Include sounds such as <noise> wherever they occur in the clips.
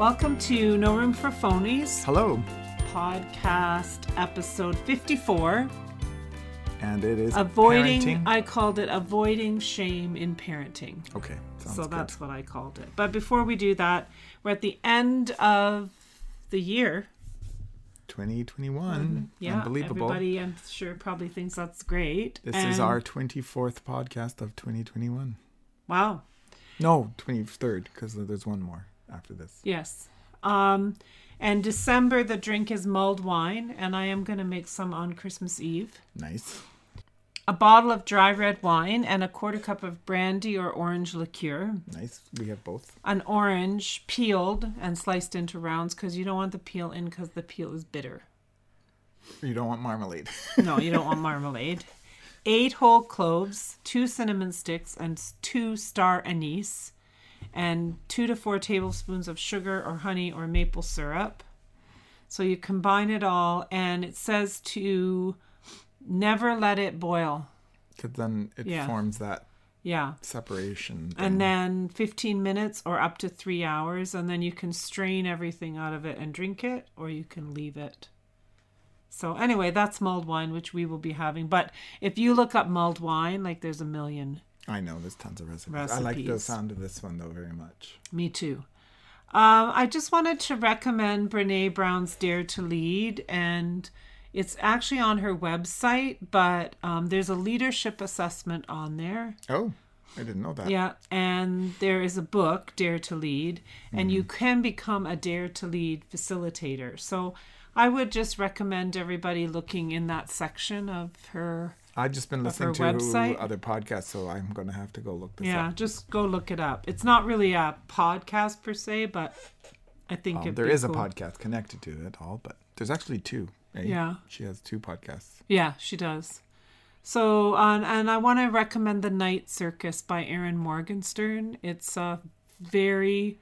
Welcome to No Room for Phonies Hello, podcast episode 54. and it is Avoiding, parenting. I called it Avoiding Shame in Parenting. okay, so good. that's what I called it. But before we do that, we're at the end of the year. 2021. Mm-hmm. Yeah, Unbelievable. everybody, I'm sure, probably thinks that's great. This is our 24th podcast of 2021. wow. No, 23rd, because there's one more after this. Yes. Um, and December, the drink is mulled wine, and I am going to make some on Christmas Eve. Nice. A bottle of dry red wine and a quarter cup of brandy or orange liqueur. Nice. We have both. An orange peeled and sliced into rounds because you don't want the peel in because the peel is bitter. You don't want marmalade. <laughs> No, you don't want marmalade. Eight whole cloves, two cinnamon sticks, and two star anise, and two to four tablespoons of sugar or honey or maple syrup. So you combine it all, and it says to never let it boil. Because then it Yeah. forms that Yeah. separation. thing. And then 15 minutes or up to three hours, and then you can strain everything out of it and drink it, or you can leave it. So, anyway, that's mulled wine, which we will be having. But if you look up mulled wine, like there's a million. I know there's tons of recipes. I like the sound of this one, though, very much. Me too. Um, I just wanted to recommend Brene Brown's Dare to Lead, and it's actually on her website, but um, there's a leadership assessment on there. Oh, I didn't know that. Yeah, and there is a book, Dare to Lead, and Mm-hmm. you can become a Dare to Lead facilitator. So I would just recommend everybody looking in that section of her. I've just been listening to website? other podcasts, so I'm going to have to go look this Yeah, up. just go look it up. It's not really a podcast per se, but I think Um, there is a podcast connected to it all, but there's actually two. eh? Yeah. She has two podcasts. Yeah, she does. So, um, and I want to recommend The Night Circus by Erin Morgenstern. It's a very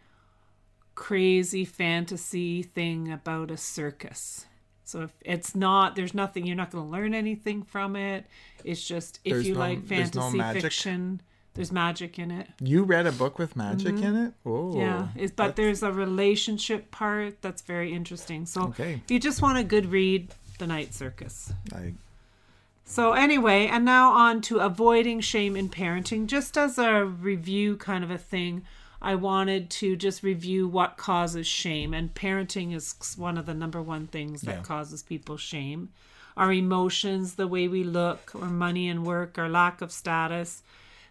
crazy fantasy thing about a circus. So if it's not, there's nothing, you're not going to learn anything from it. It's just, if There's you no- like no fantasy magic? fiction, there's magic in it. You read a book with magic in it? Oh. Mm-hmm. Yeah, it's, but there's a relationship part that's very interesting. So Okay. if you just want a good read, The Night Circus. I, So anyway, and now on to avoiding shame in parenting. Just as a review kind of a thing, I wanted to just review what causes shame, and parenting is one of the number one things that Yeah. causes people shame. Our emotions, the way we look, or money and work, our lack of status,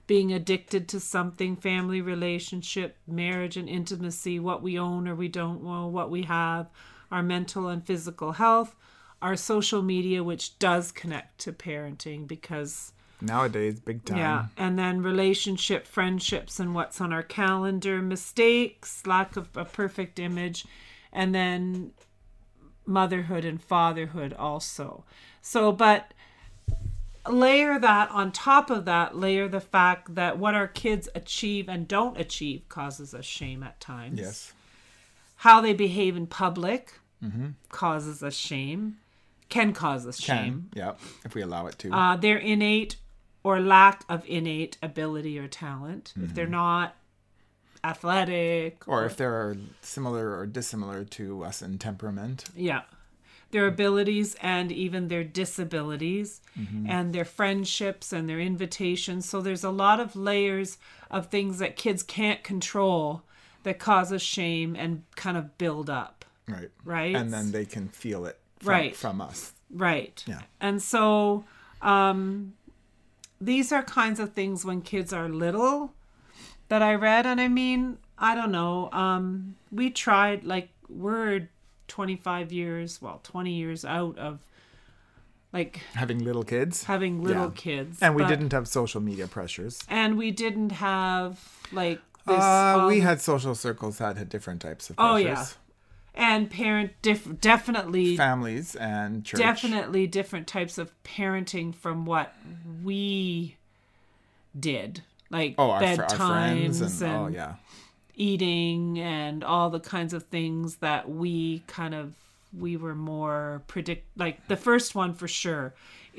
being addicted to something, family relationship, marriage and intimacy, what we own or we don't own, what we have, our mental and physical health, our social media, which does connect to parenting because nowadays, big time. yeah, and then relationship, friendships, and what's on our calendar, mistakes, lack of a perfect image, and then motherhood and fatherhood also. So, but layer that on top of that, layer the fact that what our kids achieve and don't achieve causes us shame at times. Yes. How they behave in public causes us shame, can cause us Can. shame Yeah. If we allow it to. uh, their innate or lack of innate ability or talent. If they're not athletic, or if they're similar or dissimilar to us in temperament. yeah, their abilities and even their disabilities and their friendships and their invitations. So there's a lot of layers of things that kids can't control that causes shame and kind of build up, Right. right? And then they can feel it from, Right. from us. Right. Yeah. And so um, these are kinds of things when kids are little that I read. And I mean, I don't know. Um, we tried, like, we're 25 years, well, 20 years out of like Having little kids. having little Yeah. kids. And we but- didn't have social media pressures. And we didn't have like this. Uh, all we had social circles that had different types of Oh, pressures. yeah. And parent diff- definitely Families and church. definitely different types of parenting from what we did like Oh, our, fr- our friends and, and, oh yeah. eating and all the kinds of things that we kind of we were more predict like the first one for sure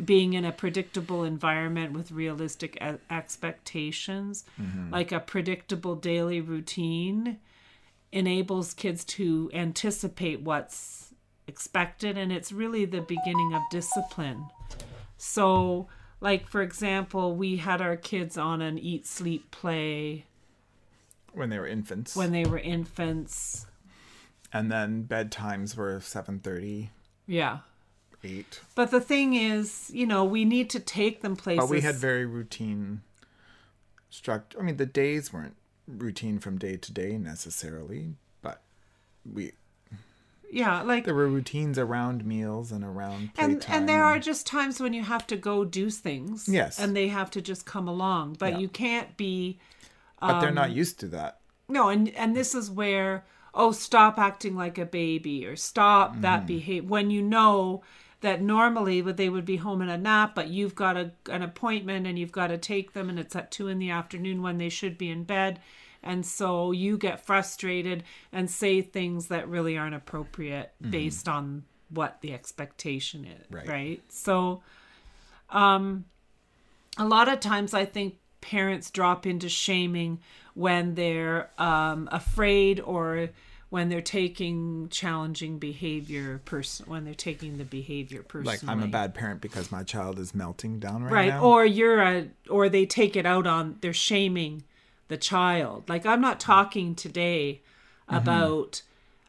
being in a predictable environment with realistic e- expectations Mm-hmm. like a predictable daily routine enables kids to anticipate what's expected and it's really the beginning of discipline. So, like for example, we had our kids on an eat sleep play when they were infants. when they were infants. and then bedtimes were 7:30, Yeah. 8. But the thing is, you know, we need to take them places. But we had very routine structure. I mean, the days weren't routine from day to day necessarily, but we yeah, like there were routines around meals and around and and there are just times when you have to go do things. Yes. And they have to just come along, but Yeah. you can't be but they're um, not used to that. No, and and this is where oh stop acting like a baby or stop that behavior when you know that normally would they would be home in a nap, but you've got a, an appointment and you've got to take them and it's at two in the afternoon when they should be in bed. And so you get frustrated and say things that really aren't appropriate based on what the expectation is. Right. right? So um a lot of times I think parents drop into shaming when they're um, afraid or when they're taking challenging behavior person when they're taking the behavior personally Like I'm a bad parent because my child is melting down right, right now. or you're a or they take it out on they're shaming the child like i'm not talking today Mm-hmm. about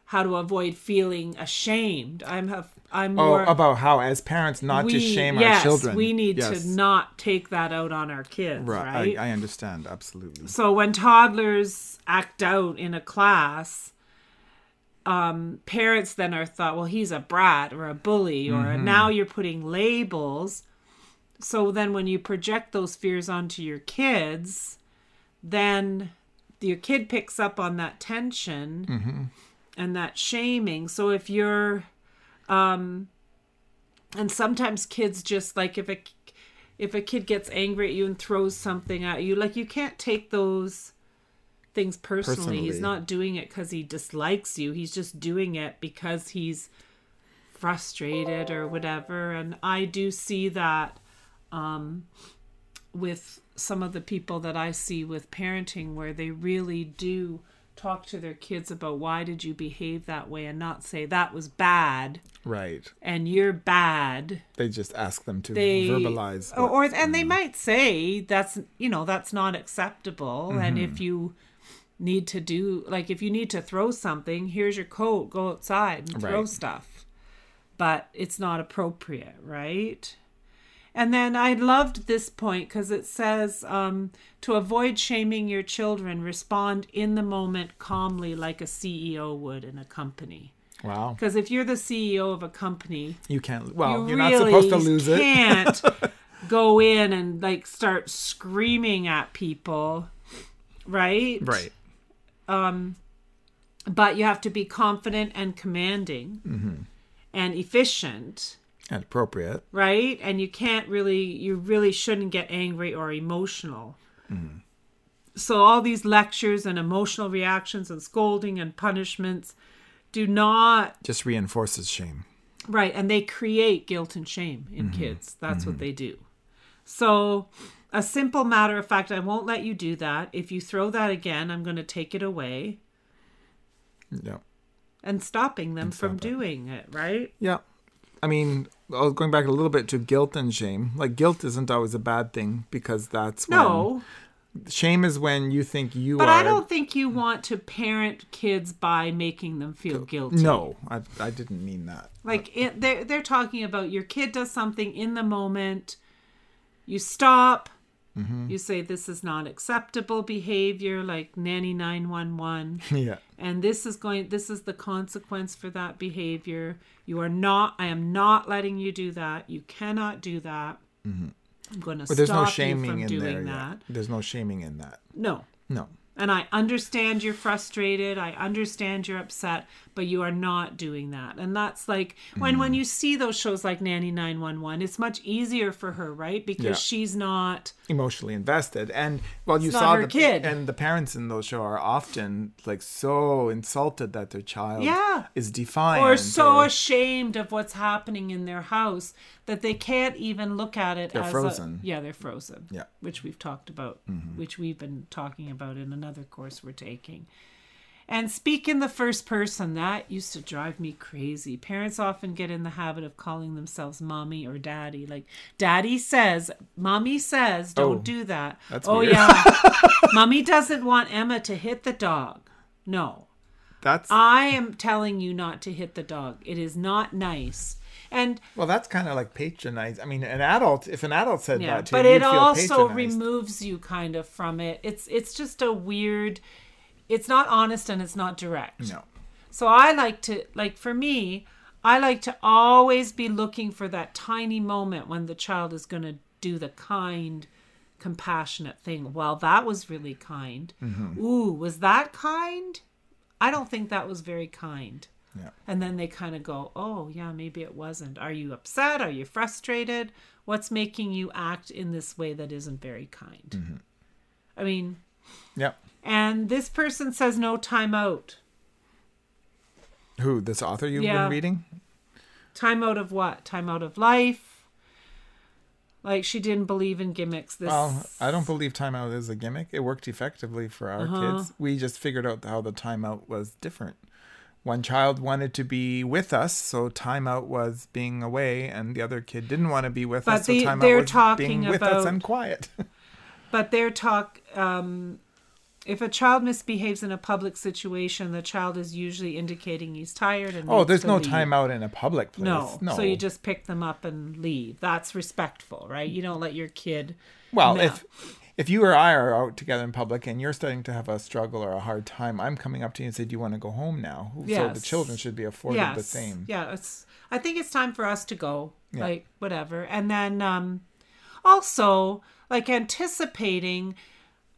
how to avoid feeling ashamed i'm have i'm oh, more about how as parents not to shame yes, our children. Yes, we need Yes. to not take that out on our kids Right, right I, I understand absolutely. so when toddlers act out in a class, um, parents then are thought, well, he's a brat or a bully, or Mm-hmm. now you're putting labels. So then when you project those fears onto your kids, then your kid picks up on that tension Mm-hmm. and that shaming. So if you're, um, and sometimes kids just like if a if a kid gets angry at you and throws something at you, like you can't take those things personally. He's not doing it because he dislikes you. He's just doing it because he's frustrated or whatever. And I do see that um, with some of the people that I see with parenting, where they really do talk to their kids about why did you behave that way and not say that was bad Right. and you're bad They just ask them to they verbalize. or, or and they might say that's you know that's not acceptable and Mm-hmm. if you need to do like if you need to throw something here's your coat go outside and throw Right. stuff but it's not appropriate right and then I loved this point because it says um, to avoid shaming your children, respond in the moment calmly like a CEO would in a company. wow. Because if you're the CEO of a company, You can't. Well, you you're really not supposed to lose it. can't <laughs> go in and like start screaming at people, right? Right. Um, but you have to be confident and commanding Mm-hmm. and efficient, And appropriate. right? And you can't really, you really shouldn't get angry or emotional. Mm-hmm. So all these lectures and emotional reactions and scolding and punishments do not Just reinforces shame. Right, and they create guilt and shame in mm-hmm. kids. That's what mm-hmm. they do. So, a simple matter of fact, I won't let you do that. If you throw that again, I'm going to take it away Yeah. and stopping them from stop it. doing it, right? Yeah. I mean, I was going back a little bit to guilt and shame. Like guilt isn't always a bad thing because that's when No, shame is when you think you but are. I don't think you want to parent kids by making them feel guilty. No, I, I didn't mean that. Like it, they're they're talking about your kid does something in the moment, you stop, you say this is not acceptable behavior, like nanny nine one one, <laughs> yeah. and this is going this is the consequence for that behavior. You are not. I am not letting you do that. You cannot do that. I'm going to But there's stop no shaming you from in doing there. that. Yet. There's no shaming in that. No. No. And I understand you're frustrated. I understand you're upset, but you are not doing that. And that's like when Mm. when you see those shows like Nanny 911, it's much easier for her, right? Because Yeah. she's not Emotionally invested, and well, you saw the kid. and the parents in those shows are often like so insulted that their child Yeah. is defiant or so or- ashamed of what's happening in their house that they can't even look at it They're as frozen. A, yeah, they're frozen. Yeah. Which we've talked about, mm-hmm. which we've been talking about in another course we're taking. And speak in the first person. That used to drive me crazy. Parents often get in the habit of calling themselves mommy or daddy. Like, daddy says, mommy says, don't Oh, do that. that's oh, weird. yeah. <laughs> mommy doesn't want Emma to hit the dog. No. That's I am telling you not to hit the dog. It is not nice. And well, that's kind of like patronized. I mean, an adult, if an adult said yeah, that to but you, but it also patronized. removes you kind of from it. It's it's just a weird it's not honest and it's not direct. No. So I like to like for me, I like to always be looking for that tiny moment when the child is going to do the kind compassionate thing. Well, that was really kind. Mm-hmm. Ooh, was that kind? I don't think that was very kind. Yeah. And then they kind of go, "Oh, yeah, maybe it wasn't. Are you upset? Are you frustrated? What's making you act in this way that isn't very kind?" Mm-hmm. I mean, Yep. and this person says no time out. Who? This author you've Yeah. been reading? Time out of what? Time out of life. Like she didn't believe in gimmicks. This Well, I don't believe timeout is a gimmick. It worked effectively for our Uh-huh. kids. We just figured out how the timeout was different. One child wanted to be with us, so timeout was being away, and the other kid didn't want to be with But us, so they- timeout they're was talking being with us about- and quiet. <laughs> But their talk, um, if a child misbehaves in a public situation, the child is usually indicating he's tired and oh, there's no leave. timeout in a public place. No. no. so you just pick them up and leave. That's respectful, right? You don't let your kid. Well, if if you or I are out together in public and you're starting to have a struggle or a hard time, I'm coming up to you and say, "Do you want to go home now?" So the children should be afforded yes, the same. Yeah, it's. I think it's time for us to go. Yeah. Like whatever, and then um, also like anticipating.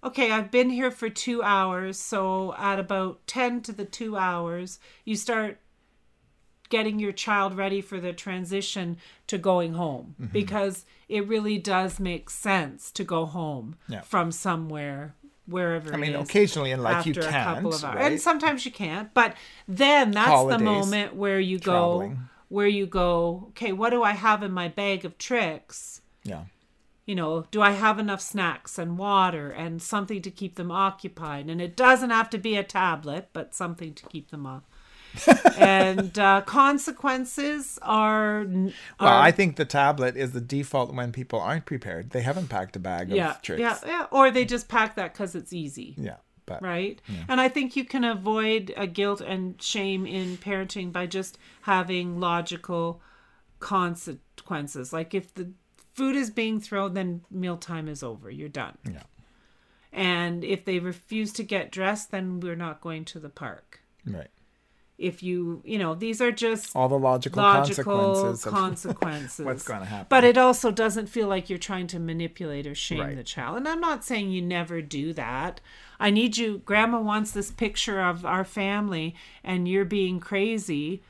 Okay, I've been here for two hours, so at about ten to the two hours, you start getting your child ready for the transition to going home Mm-hmm. because it really does make sense to go home Yeah. from somewhere wherever I mean, occasionally in life you can't, a couple of hours. right? And sometimes you can't. But then that's Holidays, the moment where you go traveling. where you go, okay, what do I have in my bag of tricks? yeah. You know, do I have enough snacks and water and something to keep them occupied? And it doesn't have to be a tablet, but something to keep them off. <laughs> and uh, consequences are, Well, I think the tablet is the default when people aren't prepared. They haven't packed a bag of yeah, tricks. yeah, yeah, or they just pack that because it's easy. Yeah, but right? And I think you can avoid a guilt and shame in parenting by just having logical consequences. Like if the food is being thrown, then mealtime is over. You're done. yeah, And if they refuse to get dressed, then we're not going to the park. right. If you, you know, these are just All the logical, logical consequences of <laughs> consequences. what's going to happen. But it also doesn't feel like you're trying to manipulate or shame Right. the child. And I'm not saying you never do that. I need you, Grandma wants this picture of our family and you're being crazy.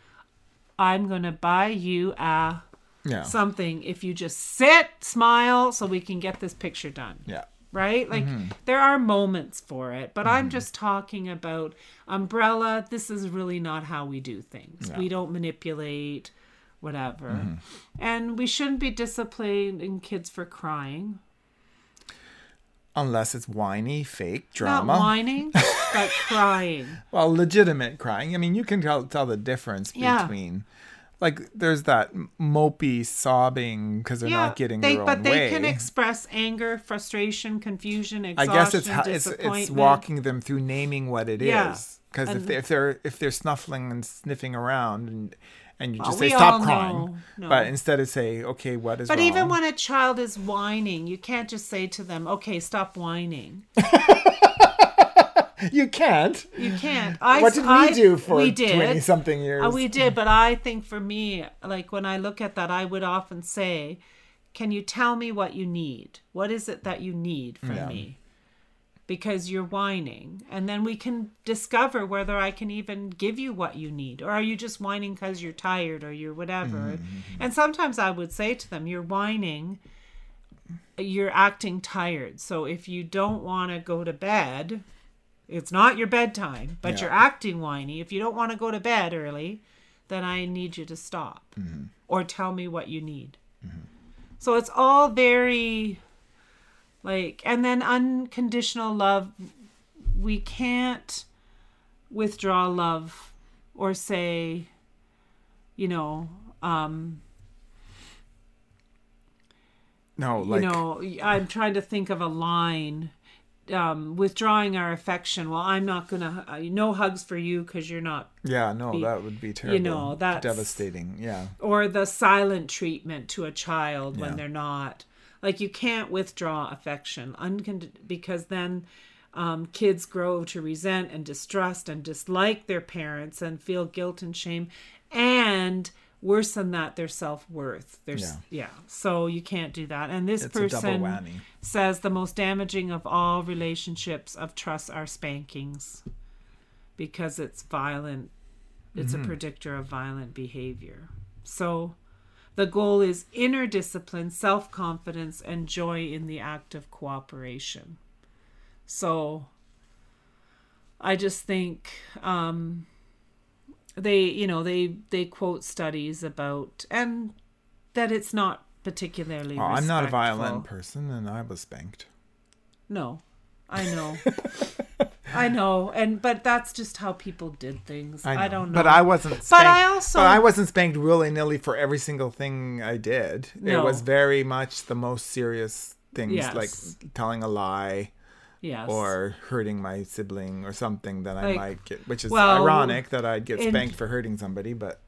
I'm going to buy you a yeah, something if you just sit, smile, so we can get this picture done yeah, right? Like mm-hmm. there are moments for it, but I'm mm-hmm. just talking about umbrella. This is really not how we do things. We don't manipulate whatever. Mm-hmm. And we shouldn't be disciplining kids for crying. unless it's whiny, fake drama. Not whining, <laughs> but crying. Well, legitimate crying. I mean, you can tell tell the difference Yeah. between. Like, there's that mopey sobbing because they're not getting they, their own but they way. can express anger, frustration, confusion, exhaustion, I guess it's how, it's it's walking them through naming what it is. Yeah. Because if they, if they're if they're snuffling and sniffing around and and you Well, just say stop crying. No. but instead of say okay what is But wrong? even when a child is whining, you can't just say to them, "Okay, stop whining." <laughs> <laughs> you can't. You can't. I, what did we I- do for we did. twenty something years? Uh, we did, but I think for me, like when I look at that, I would often say, "Can you tell me what you need? What is it that you need from Yeah. me?" Because you're whining, and then we can discover whether I can even give you what you need, or are you just whining because you're tired or you're whatever. Mm-hmm. And sometimes I would say to them, "You're whining." You're acting tired. So if you don't want to go to bed, it's not your bedtime, but Yeah. you're acting whiny. If you don't want to go to bed early, then I need you to stop Mm-hmm. or tell me what you need. So it's all very like, and then unconditional love, we can't, withdraw love or say, you know, um, No, like you know, I'm trying to think of a line. Um, withdrawing our affection. Well, I'm not gonna. Uh, no hugs for you because you're not. yeah, no, that would be terrible. You know, that's- devastating. Yeah. Or the silent treatment to a child when they're not. Like you can't withdraw affection uncond- because then um, kids grow to resent and distrust and dislike their parents and feel guilt and shame, and worse than that, their self worth. There's Yeah. yeah. So you can't do that. And this It's person says the most damaging of all relationships of trust are spankings because it's violent it's Mm-hmm. a predictor of violent behavior so the goal is inner discipline self-confidence and joy in the act of cooperation so i just think um they you know they they quote studies about and that it's not particularly Oh, I'm not a violent person, and I was spanked. No, I know. <laughs> I know, and but that's just how people did things. I, know. don't know. But I wasn't. Spanked, but I also- But I wasn't spanked willy nilly for every single thing I did. It was very much the most serious things, Yes. like telling a lie yes. or hurting my sibling or something that I Like, might get. Which is well, ironic that I'd get spanked for hurting somebody, but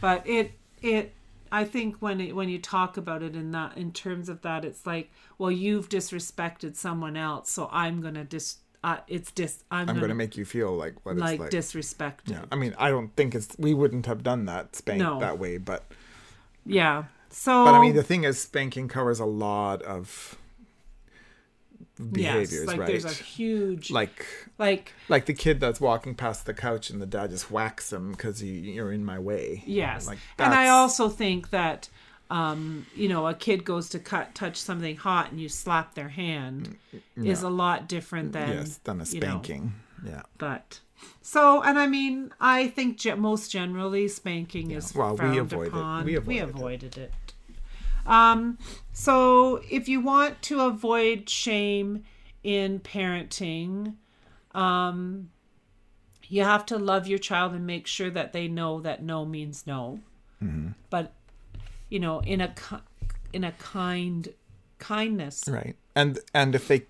but it it I think when it, when you talk about it in that in terms of that, it's like, well, you've disrespected someone else, so I'm gonna dis. Uh, it's dis. I'm, I'm gonna, going to make you feel like what like, it's like. disrespected. yeah, I mean, I don't think it's. We wouldn't have done that spank No. that way, but Yeah. So. but I mean, the thing is, spanking covers a lot of yes, behaviors, like right? there's a huge like like like the kid that's walking past the couch and the dad just whacks him because you're in my way. Yes. Like and I also think that um, you know, a kid goes to cut touch something hot and you slap their hand is a lot different than yes, than a you know, spanking. Yeah. but so, and I mean, I think ge- most generally spanking is Well, we avoided- upon. we avoided it. avoided it. Um, so if you want to avoid shame in parenting, um, you have to love your child and make sure that they know that no means no. Mm-hmm. But you know, in a in a kind kindness. Right. And and if they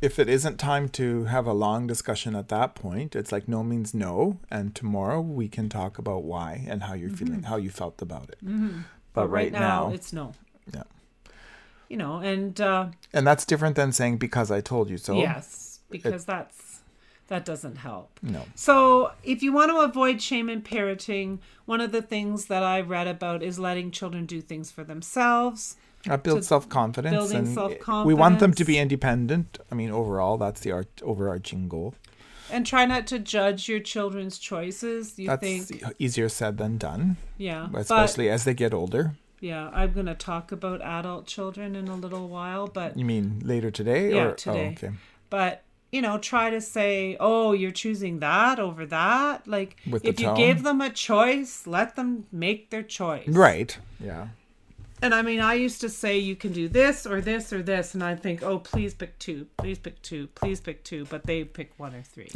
if it isn't time to have a long discussion at that point, it's like no means no, and tomorrow we can talk about why and how you're feeling, how you felt about it. Mm-hmm. But, right, now, it's no. Yeah, You know, and. Uh, and that's different than saying because I told you so. Yes, because that's that doesn't help. No. So, if you want to avoid shame in parenting, one of the things that I read about is letting children do things for themselves. That builds self confidence, building and self-confidence. we want them to be independent. I mean, overall, that's the art, overarching goal. And try not to judge your children's choices. You That's think, easier said than done, yeah. especially as they get older. Yeah, I'm going to talk about adult children in a little while, but You mean later today? Yeah, or? Oh, today. Oh, okay. but you know try to say oh you're choosing that over that like With if you tone. give them a choice let them make their choice Right. Yeah. And I mean, I used to say you can do this or this or this, and I think, oh, please pick two, please pick two, please pick two, but they pick one or three.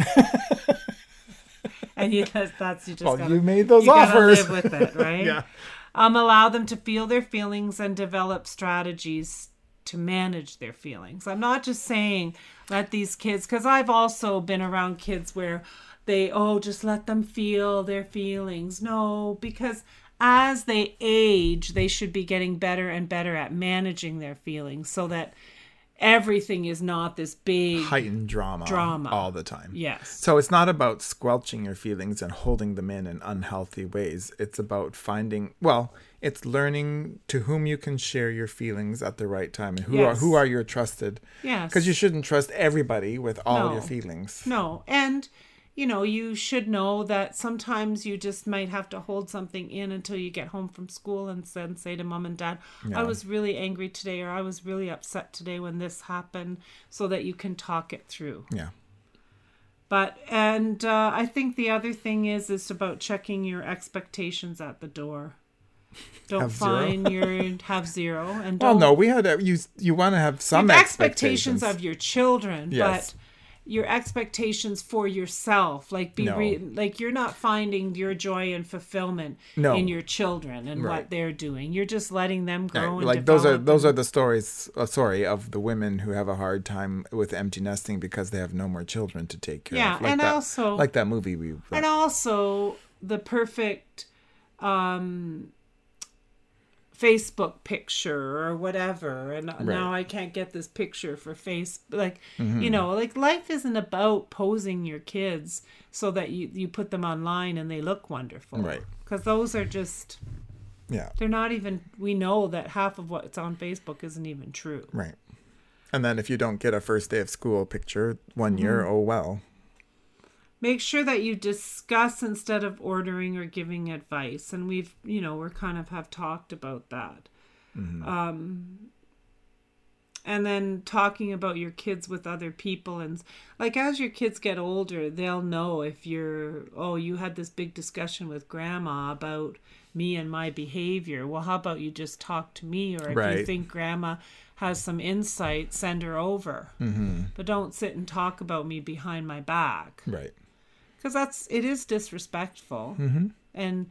<laughs> and you just that's you just Well, gotta, you made those you offers. live with it, right? <laughs> Yeah. Um, allow them to feel their feelings and develop strategies to manage their feelings. I'm not just saying let these kids, because I've also been around kids where they, oh, just let them feel their feelings. No, because as they age, they should be getting better and better at managing their feelings so that everything is not this big. Heightened drama. Drama. All the time. Yes. So it's not about squelching your feelings and holding them in in unhealthy ways. It's about finding well, it's learning to whom you can share your feelings at the right time and who Yes. are who are your trusted. Yes. Because you shouldn't trust everybody with all No. your feelings. No. And, you know, you should know that sometimes you just might have to hold something in until you get home from school and then say to mom and dad, I was really angry today or I was really upset today when this happened so that you can talk it through. Yeah. But, and uh, I think the other thing is, is about checking your expectations at the door. <laughs> Don't Have zero? find your have zero and Well, don't no, we had a, you. You want to have some expectations, expectations of your children, Yes. but your expectations for yourself like be No. re- like you're not finding your joy and fulfillment No. in your children and Right. what they're doing you're just letting them grow and like those are those are the stories uh, sorry of the women who have a hard time with empty nesting because they have no more children to take care Yeah, of like and that, also- like that movie we and also the perfect um Facebook picture or whatever and now I can't get this picture for face like Mm-hmm. you know like life isn't about posing your kids so that you you put them online and they look wonderful Right. cuz those are just yeah they're not even we know that half of what's on Facebook isn't even true right and then if you don't get a first day of school picture one year Mm-hmm. oh well make sure that you discuss instead of ordering or giving advice. And we've you know we're kind of have talked about that. Um and then talking about your kids with other people and like as your kids get older they'll know if you're oh you had this big discussion with grandma about me and my behavior. Well how about you just talk to me? Or if you think grandma has some insight send her over. Mm-hmm. but don't sit and talk about me behind my back. Right because that's it is disrespectful. Mm-hmm. and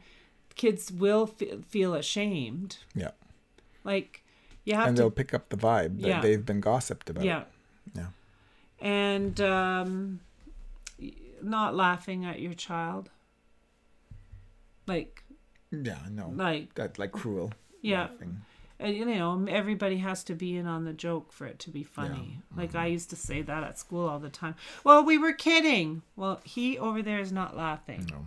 kids will fe- feel ashamed. Yeah. Like you have to and to they'll pick up the vibe that Yeah. they've been gossiped about. Yeah. Yeah. And um not laughing at your child. Like yeah no like that like cruel yeah. laughing. And, you know everybody has to be in on the joke for it to be funny like Mm-hmm. i used to say that at school all the time well we were kidding well he over there is not laughing no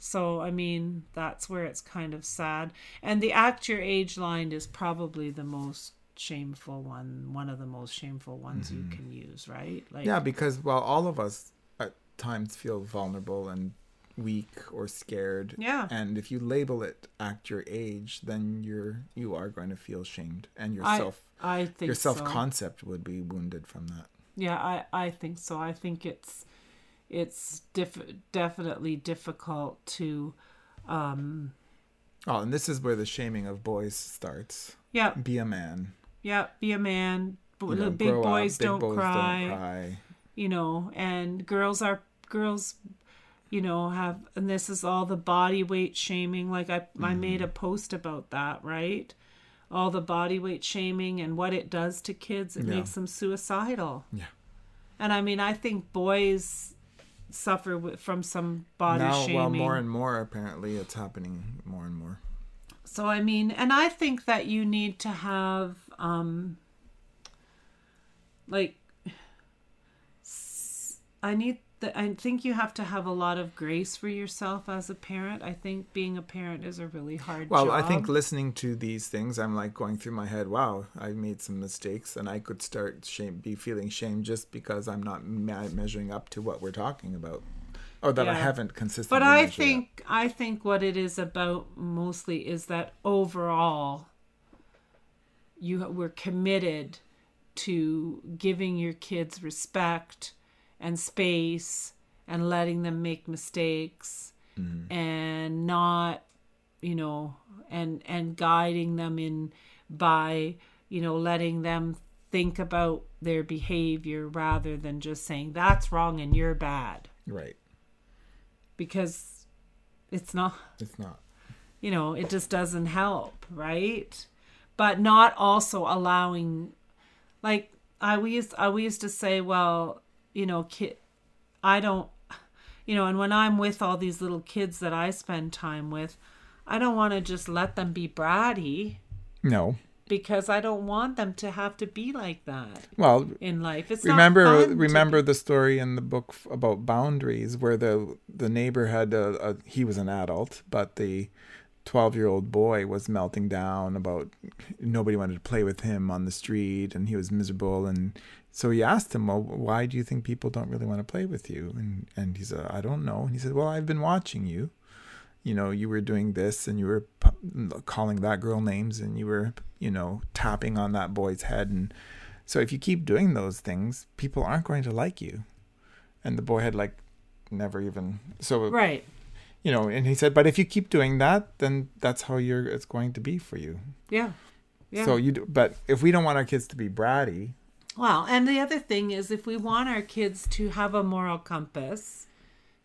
So, I mean, that's where it's kind of sad. And the act your age line is probably the most shameful one, one of the most shameful ones you can use, right? Like, Mm-hmm. Yeah, because well, all of us at times feel vulnerable and weak or scared. Yeah. And if you label it act your age, then you're you are going to feel shamed, and yourself I, I think your self concept would be wounded from that. Yeah, I, I think so. I think it's it's diff- definitely difficult to, um, Oh, and this is where the shaming of boys starts. yeah, Be a man. yeah, be a man. You know, big grow up. boys, Big don't, boys cry. don't cry. you know and girls are girls you know have and this is all the body weight shaming like i i Mm-hmm. made a post about that right all the body weight shaming and what it does to kids it Yeah. makes them suicidal Yeah. and i mean i think boys suffer from some body now, shaming well, more and more apparently, it's happening more and more. So I mean, and I think that you need to have um like i need that I think you have to have a lot of grace for yourself as a parent. I think being a parent is a really hard Well, job. I think listening to these things, I'm like going through my head. Wow, I made some mistakes, and I could start shame, be feeling shame just because I'm not me- measuring up to what we're talking about, or that I haven't consistently. But I measured up. think I think what it is about mostly is that overall you were committed to giving your kids respect and space and letting them make mistakes mm-hmm. and not you know and and guiding them in by you know letting them think about their behavior rather than just saying that's wrong and you're bad right. because it's not It's not. you know it just doesn't help right but not also allowing like i we used i we used to say well you know kid i don't you know and when i'm with all these little kids that i spend time with i don't want to just let them be bratty No. because i don't want them to have to be like that Well, in life it's remember remember the story in the book about boundaries where the the neighbor had a, a he was an adult but the 12 year old boy was melting down about nobody wanted to play with him on the street and he was miserable and so he asked him well why do you think people don't really want to play with you? And and he said i don't know. And he said well i've been watching you. You know you were doing this and you were p- calling that girl names and you were you know tapping on that boy's head. And so if you keep doing those things, people aren't going to like you. And the boy had like never even so right. you know, and he said, but if you keep doing that, then that's how you're it's going to be for you. yeah. Yeah. So you do, but if we don't want our kids to be bratty Well, and the other thing is if we want our kids to have a moral compass,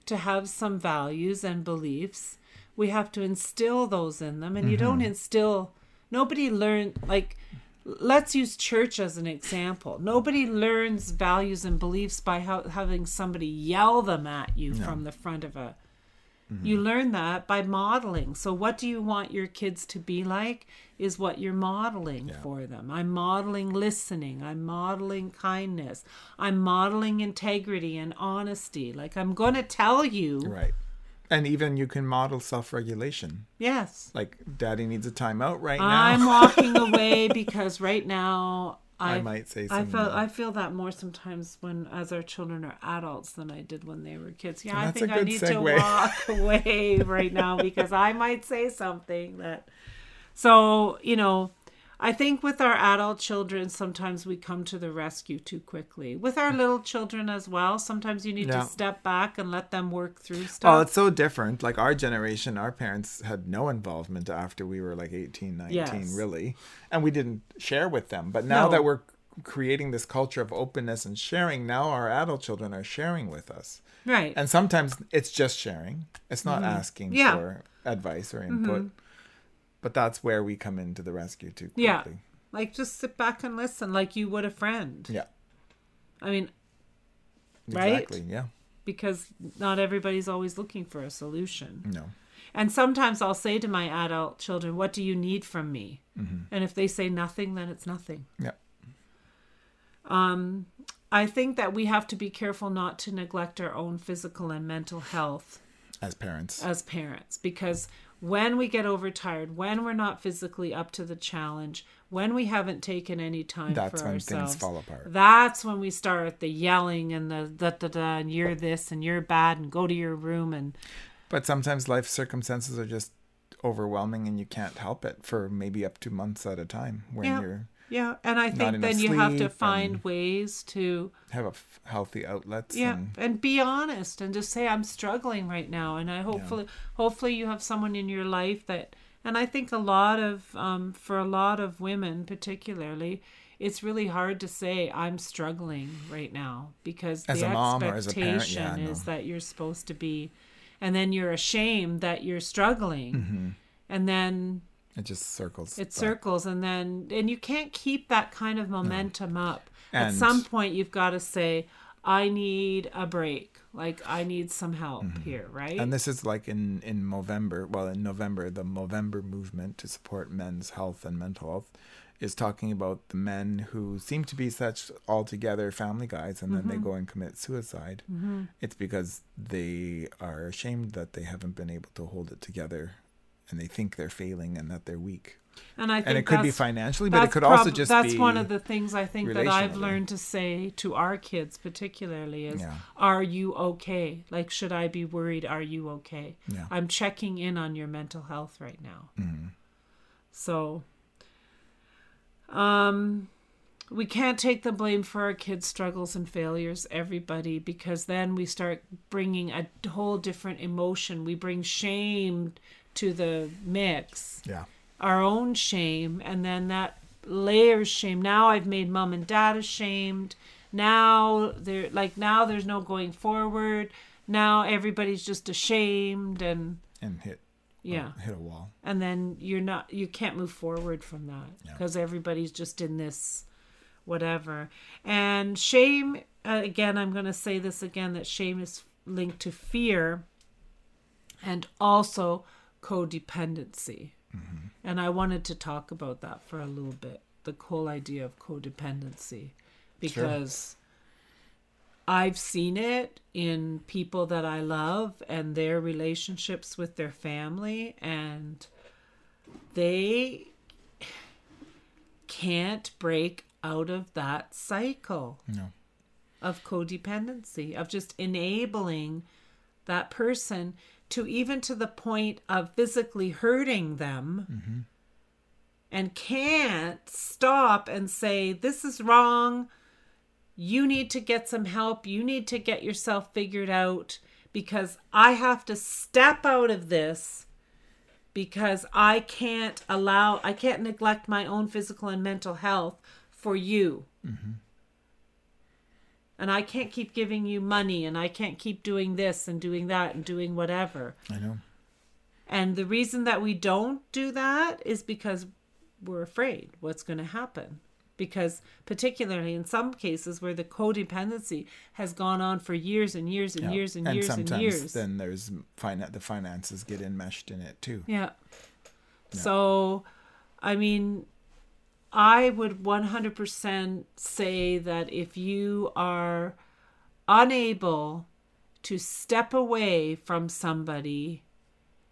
to have some values and beliefs, we have to instill those in them. And you don't mm-hmm. instill, nobody learn, like, let's use church as an example. Nobody learns values and beliefs by how, having somebody yell them at you from the front of a. Mm-hmm. You learn that by modeling. So, what do you want your kids to be like? Is what you're modeling for them. I'm modeling listening. I'm modeling kindness. I'm modeling integrity and honesty. Like, I'm going to tell you, Right. And even you can model self-regulation. yes, Like, Daddy needs a timeout right now. I'm walking <laughs> away because right now I I might say I feel I feel that more sometimes when as our children are adults than I did when they were kids. Yeah, I think I need to walk <laughs> away right now because I might say something that so, you know, I think with our adult children sometimes we come to the rescue too quickly. With our little children as well, sometimes you need Yeah. to step back and let them work through stuff. Well, it's so different. Like our generation, our parents had no involvement after we were like 18, 19, Yes. really. And we didn't share with them. But now No. that we're creating this culture of openness and sharing, now our adult children are sharing with us. right. And sometimes it's just sharing, it's not asking Mm-hmm. Yeah. Mm-hmm. for advice or input. But that's where we come into the rescue too quickly. Yeah. like just sit back and listen like you would a friend. Yeah. I mean, Right? Exactly. Yeah. because not everybody's always looking for a solution. No. And sometimes I'll say to my adult children, What do you need from me? And if they say nothing, then it's nothing. Yeah. Um, I think that we have to be careful not to neglect our own physical and mental health As parents. as parents because when we get overtired, when we're not physically up to the challenge, when we haven't taken any time That's for when ourselves, things fall apart. that's when we start the yelling and the da da da and you're this and you're bad and go to your room and But sometimes life circumstances are just overwhelming and you can't help it for maybe up to months at a time when Yeah. you're yeah. And I think then you have to find ways to have a f- healthy outlets yeah and and be honest and just say i'm struggling right now and i hopefully hopefully you have someone in your life that and i think a lot of um, for a lot of women particularly it's really hard to say i'm struggling right now because As the a mom or as a parent, expectation yeah, is that you're supposed to be and then you're ashamed that you're struggling Mm-hmm. and then it just circles it back. circles and then and you can't keep that kind of momentum up at some point you've got to say i need a break like i need some help here right Mm-hmm. and this is like in in november well in november the movember movement to support men's health and mental health is talking about the men who seem to be such altogether family guys and then they Mm-hmm. go and commit suicide it's because they are ashamed that they haven't been able to hold it together and they think they're failing and that they're weak. And i think and it could be financially but it could also prob- just that's one of the things i think that i've learned to say to our kids particularly is Yeah. are you okay? Like should i be worried? Are you okay? Yeah. i'm checking in on your mental health right now. Mm-hmm. so um we can't take the blame for our kids struggles and failures everybody because then we start bringing a whole different emotion. We bring shame to the mix. Yeah. Our own shame and then that layers shame. Now i've made mom and dad ashamed. Now they're like now there's no going forward. Now everybody's just ashamed and and hit yeah. hit a wall. And then you're not you can't move forward from that because everybody's just in this whatever. And shame uh, again i'm going to say this again that shame is linked to fear. And also codependency. Mm-hmm. And i wanted to talk about that for a little bit the whole idea of codependency. Because I've seen it in people that I love and their relationships with their family, and they can't break out of that cycle no. of codependency, of just enabling that person to even to the point of physically hurting them mm-hmm. and can't stop and say, This is wrong. You need to get some help. You need to get yourself figured out because I have to step out of this because I can't allow, I can't neglect my own physical and mental health for you. Mm-hmm. And I can't keep giving you money and I can't keep doing this and doing that and doing whatever. I know. And the reason that we don't do that is because we're afraid what's going to happen. Because, particularly in some cases where the codependency has gone on for years and years and Yeah. years and, years and sometimes years. then there's fin- the finances get enmeshed in it too. Yeah. So, I mean, I would 100% say that if you are unable to step away from somebody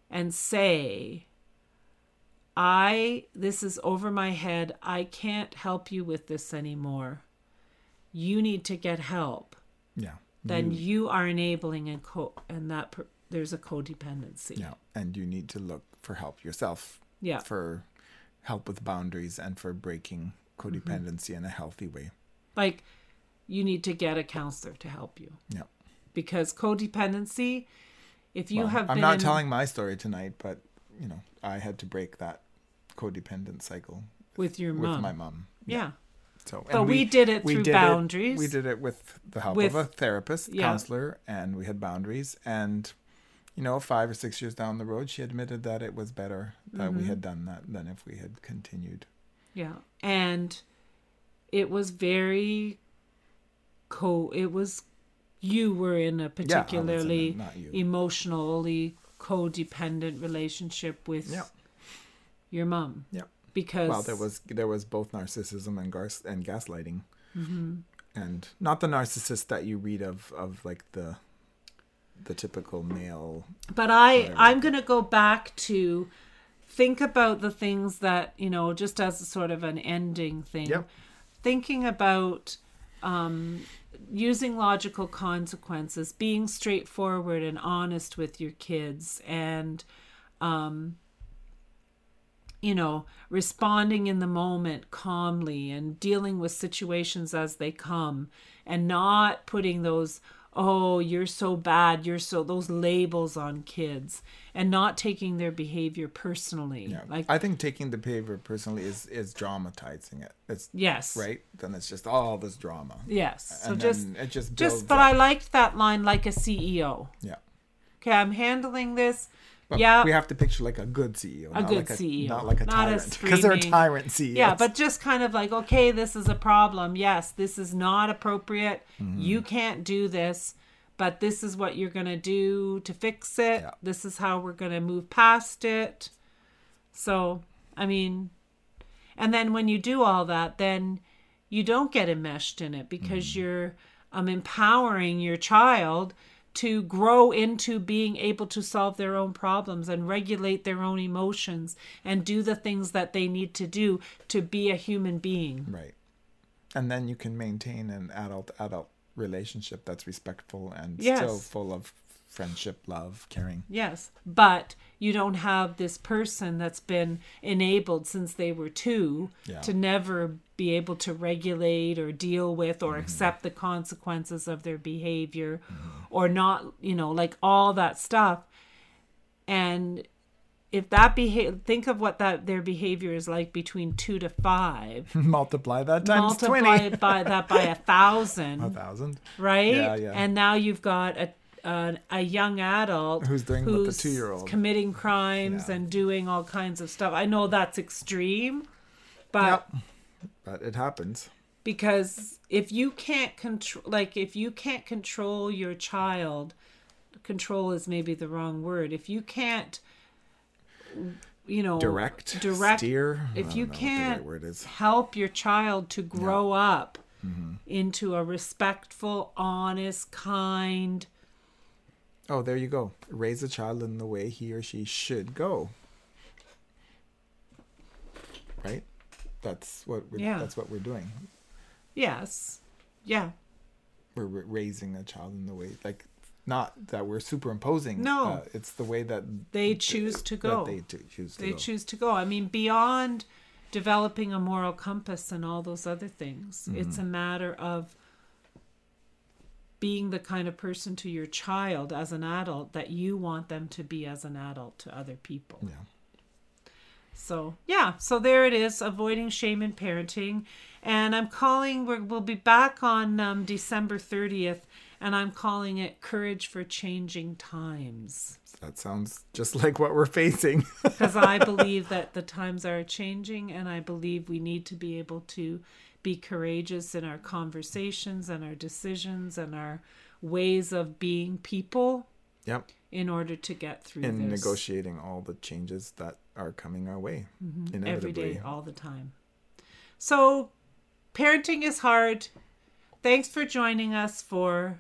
and say, I, this is over my head, I can't help you with this anymore, you need to get help. Yeah. Then you, are enabling and co and that per, there's a codependency. Yeah. And you need to look for help yourself. Yeah. For help with boundaries and for breaking Mm-hmm. codependency in a healthy way. like you need to get a counselor to help you Yeah. because codependency if you Well, have I'm been not in- telling my story tonight, but you know, I had to break that codependent cycle with your mom. with mom my mom. yeah So, But we did it we through did boundaries. we did it with the help With- of a therapist, yeah. counselor, and we had boundaries. And you know, five or six years down the road, she admitted that it was better that Mm-hmm. we had done that than if we had continued. yeah and it was very co it was you were in a Yeah, in particularly you. emotionally codependent relationship with Yeah. your mom Yeah. because Well, there was there was both narcissism and gas and gaslighting, Mm-hmm. and not the narcissist that you read of of like the the typical male. but i Whatever. i'm going to go back to think about the things that you know just as a sort of an ending thing Yep. thinking about um, using logical consequences being straightforward and honest with your kids and um, you know responding in the moment calmly and dealing with situations as they come and not putting those oh you're so bad you're so those labels on kids and not taking their behavior personally Yeah, like I think taking the behavior personally is is dramatizing it. It's yes right. Then it's just all this drama. yes so just it just builds just but up. i liked that line like a ceo yeah. okay i'm handling this But yeah we have to picture like a good CEO, A not good like CEO, not like a not a tyrant, because they're a tyrant CEOs. yeah but just kind of like okay this is a problem yes this is not appropriate Mm-hmm. you can't do this but this is what you're going to do to fix it Yeah. this is how we're going to move past it so i mean and then when you do all that then you don't get enmeshed in it because Mm. you're um, empowering your child to grow into being able to solve their own problems and regulate their own emotions and do the things that they need to do to be a human being. right, and then you can maintain an adult adult relationship that's respectful and Yes. still full of friendship, love, caring. Yes, but you don't have this person that's been enabled since they were two Yeah. to never be able to regulate or deal with or mm-hmm. accept the consequences of their behavior mm-hmm. or not, you know, like all that stuff. And if that behave think of what that their behavior is like between 2 to 5 <laughs> Multiply that times multiply twenty. it by that by a thousand <laughs> A thousand. right? Yeah, yeah. And now you've got a a, a young adult Who's doing what the two-year-old. committing crimes Yeah. and doing all kinds of stuff. I know that's extreme, but Yep. But it happens. because if you can't control, like if you can't control your child, control is maybe the wrong word. If you can't, you know, Direct, direct, steer. If you know what the can't right help your child to grow up Mm-hmm. into a respectful, honest, kind, Oh, there you go. Raise a child in the way he or she should go. Right? That's what we're, Yeah. that's what we're doing. yes, yeah, We're ra- raising a child in the way like not that we're superimposing. No. uh, it's the way that they choose to go. they choose to they go. choose to go. I mean, beyond developing a moral compass and all those other things, it's Mm-hmm. a matter of being the kind of person to your child as an adult that you want them to be as an adult to other people. Yeah. So, yeah, so there it is avoiding shame in parenting. And I'm calling, we're, we'll be back on um, December 30th, and I'm calling it Courage for Changing Times. That sounds just like what we're facing. <laughs> Because I believe that the times are changing, and I believe we need to be able to be courageous in our conversations and our decisions and our ways of being people yep. in order to get through In this negotiating all the changes that are coming our way. Mm-hmm. Inevitably. day, all the time. So, parenting is hard. Thanks for joining us for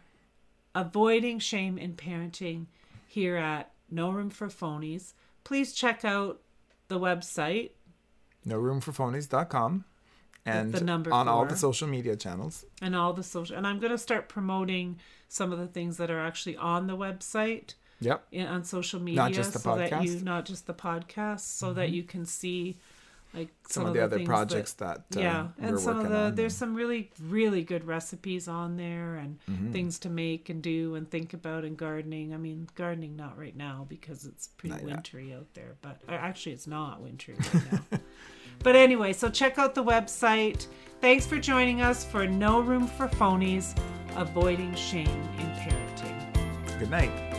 avoiding shame in parenting here at No Room for Phonies. Please check out the website No room for phonies.com and the number on all the social media channels. and all the social. And I'm going to start promoting some of the things that are actually on the website. Yep. in, on social media not just the so that you podcast? Mm-hmm. not just the podcast so that you can see like Some, of the, other projects that, uh, yeah and some of the on. there's some really really good recipes on there and Mm-hmm. things to make and do and think about and gardening i mean gardening not right now because it's pretty Not yet. wintry out there but actually it's not wintry right now <laughs> but anyway so check out the website thanks for joining us for no room for phonies avoiding shame in parenting Good night.